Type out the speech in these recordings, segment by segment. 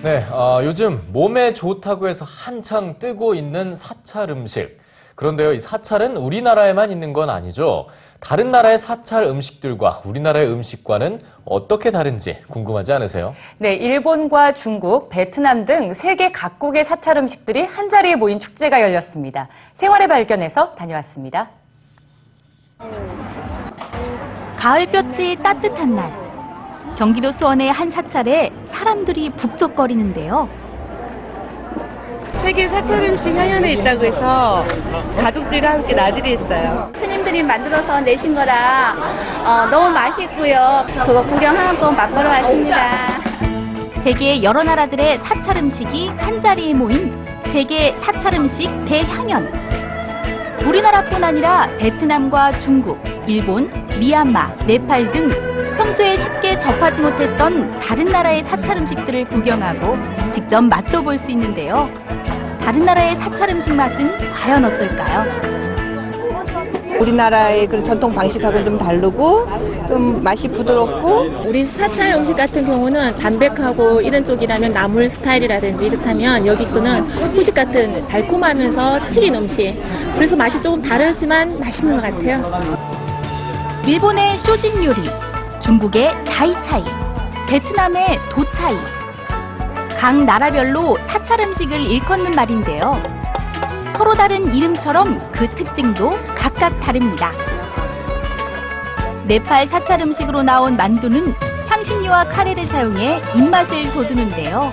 네, 어, 요즘 몸에 좋다고 해서 한창 뜨고 있는 사찰 음식. 그런데요, 이 사찰은 우리나라에만 있는 건 아니죠. 다른 나라의 사찰 음식들과 우리나라의 음식과는 어떻게 다른지 궁금하지 않으세요? 네, 일본과 중국, 베트남 등 세계 각국의 사찰 음식들이 한자리에 모인 축제가 열렸습니다. 생활의 발견에서 다녀왔습니다. 가을볕이 따뜻한 날 경기도 수원의 한 사찰에 사람들이 북적거리는데요. 세계 사찰 음식 향연에 있다고 해서 가족들과 함께 나들이 했어요. 스님들이 만들어서 내신 거라 어, 너무 맛있고요. 그거 구경 한번 맛보러 왔습니다. 세계 여러 나라들의 사찰 음식이 한 자리에 모인 세계 사찰 음식 대향연. 우리나라뿐 아니라 베트남과 중국, 일본, 미얀마, 네팔 등 평소에 쉽게 접하지 못했던 다른 나라의 사찰 음식들을 구경하고 직접 맛도 볼 수 있는데요. 다른 나라의 사찰 음식 맛은 과연 어떨까요? 우리나라의 그런 전통 방식하고는 좀 다르고 좀 맛이 부드럽고 우리 사찰 음식 같은 경우는 담백하고 이런 쪽이라면 나물 스타일이라든지 이렇다면 여기서는 후식 같은 달콤하면서 튀긴 음식. 그래서 맛이 조금 다르지만 맛있는 것 같아요. 일본의 쇼진 요리, 중국의 자이차이, 베트남의 도차이. 각 나라별로 사찰 음식을 일컫는 말인데요. 서로 다른 이름처럼 그 특징도 각각 다릅니다. 네팔 사찰 음식으로 나온 만두는 향신료와 카레를 사용해 입맛을 돋우는데요.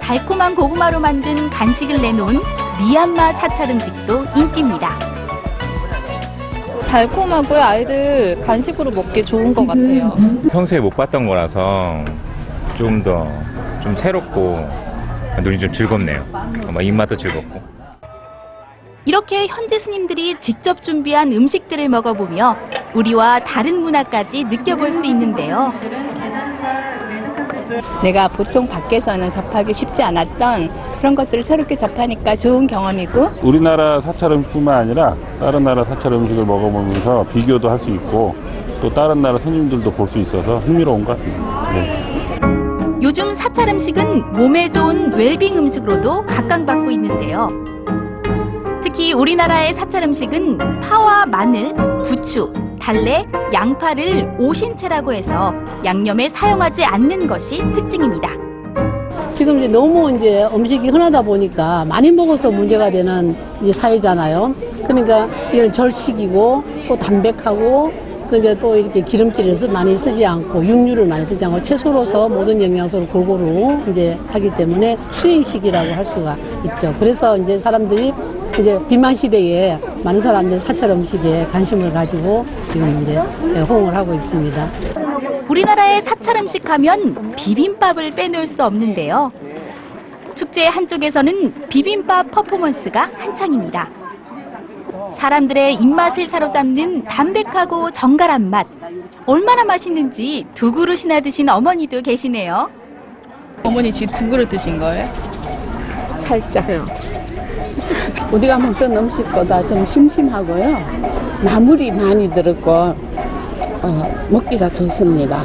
달콤한 고구마로 만든 간식을 내놓은 미얀마 사찰 음식도 인기입니다. 달콤하고요. 아이들 간식으로 먹기 좋은 것 같아요. 평소에 못 봤던 거라서 좀 더좀 새롭고 눈이 좀 즐겁네요. 뭐 입맛도 즐겁고. 이렇게 현지 스님들이 직접 준비한 음식들을 먹어보며 우리와 다른 문화까지 느껴볼 수 있는데요. 내가 보통 밖에서는 접하기 쉽지 않았던 그런 것들을 새롭게 접하니까 좋은 경험이고 우리나라 사찰 음식뿐만 아니라 다른 나라 사찰 음식을 먹어보면서 비교도 할 수 있고 또 다른 나라 손님들도 볼 수 있어서 흥미로운 것 같습니다. 네. 요즘 사찰 음식은 몸에 좋은 웰빙 음식으로도 각광받고 있는데요. 특히 우리나라의 사찰 음식은 파와 마늘, 부추, 달래, 양파를 오신채라고 해서 양념에 사용하지 않는 것이 특징입니다. 지금 이제 너무 이제 음식이 흔하다 보니까 많이 먹어서 문제가 되는 이제 사회잖아요. 그러니까 이런 절식이고 또 담백하고 근데 또 이렇게 기름기를 쓰- 많이 쓰지 않고 육류를 많이 쓰지 않고 채소로서 모든 영양소를 골고루 이제 하기 때문에 수행식이라고 할 수가 있죠. 그래서 이제 사람들이 이제 비만 시대에 많은 사람들이 사찰 음식에 관심을 가지고 지금 이제 호응을 하고 있습니다. 우리나라의 사찰 음식 하면 비빔밥을 빼놓을 수 없는데요. 축제 한쪽에서는 비빔밥 퍼포먼스가 한창입니다. 사람들의 입맛을 사로잡는 담백하고 정갈한 맛. 얼마나 맛있는지 두 그릇이나 드신 어머니도 계시네요. 어머니 지금 두 그릇 드신 거예요? 살짝요. 우리가 먹던 음식보다 좀 심심하고요. 나물이 많이 들었고 어, 먹기가 좋습니다.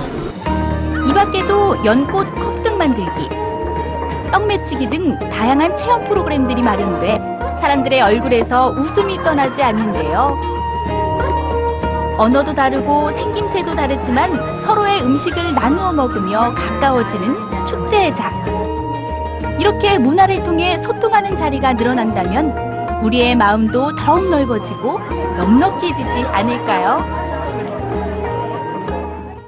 이 밖에도 연꽃 컵등 만들기, 떡매치기 등 다양한 체험 프로그램들이 마련돼 사람들의 얼굴에서 웃음이 떠나지 않는데요. 언어도 다르고 생김새도 다르지만 서로의 음식을 나누어 먹으며 가까워지는 축제의 장. 이렇게 문화를 통해 소통하는 자리가 늘어난다면 우리의 마음도 더욱 넓어지고 넉넉해지지 않을까요?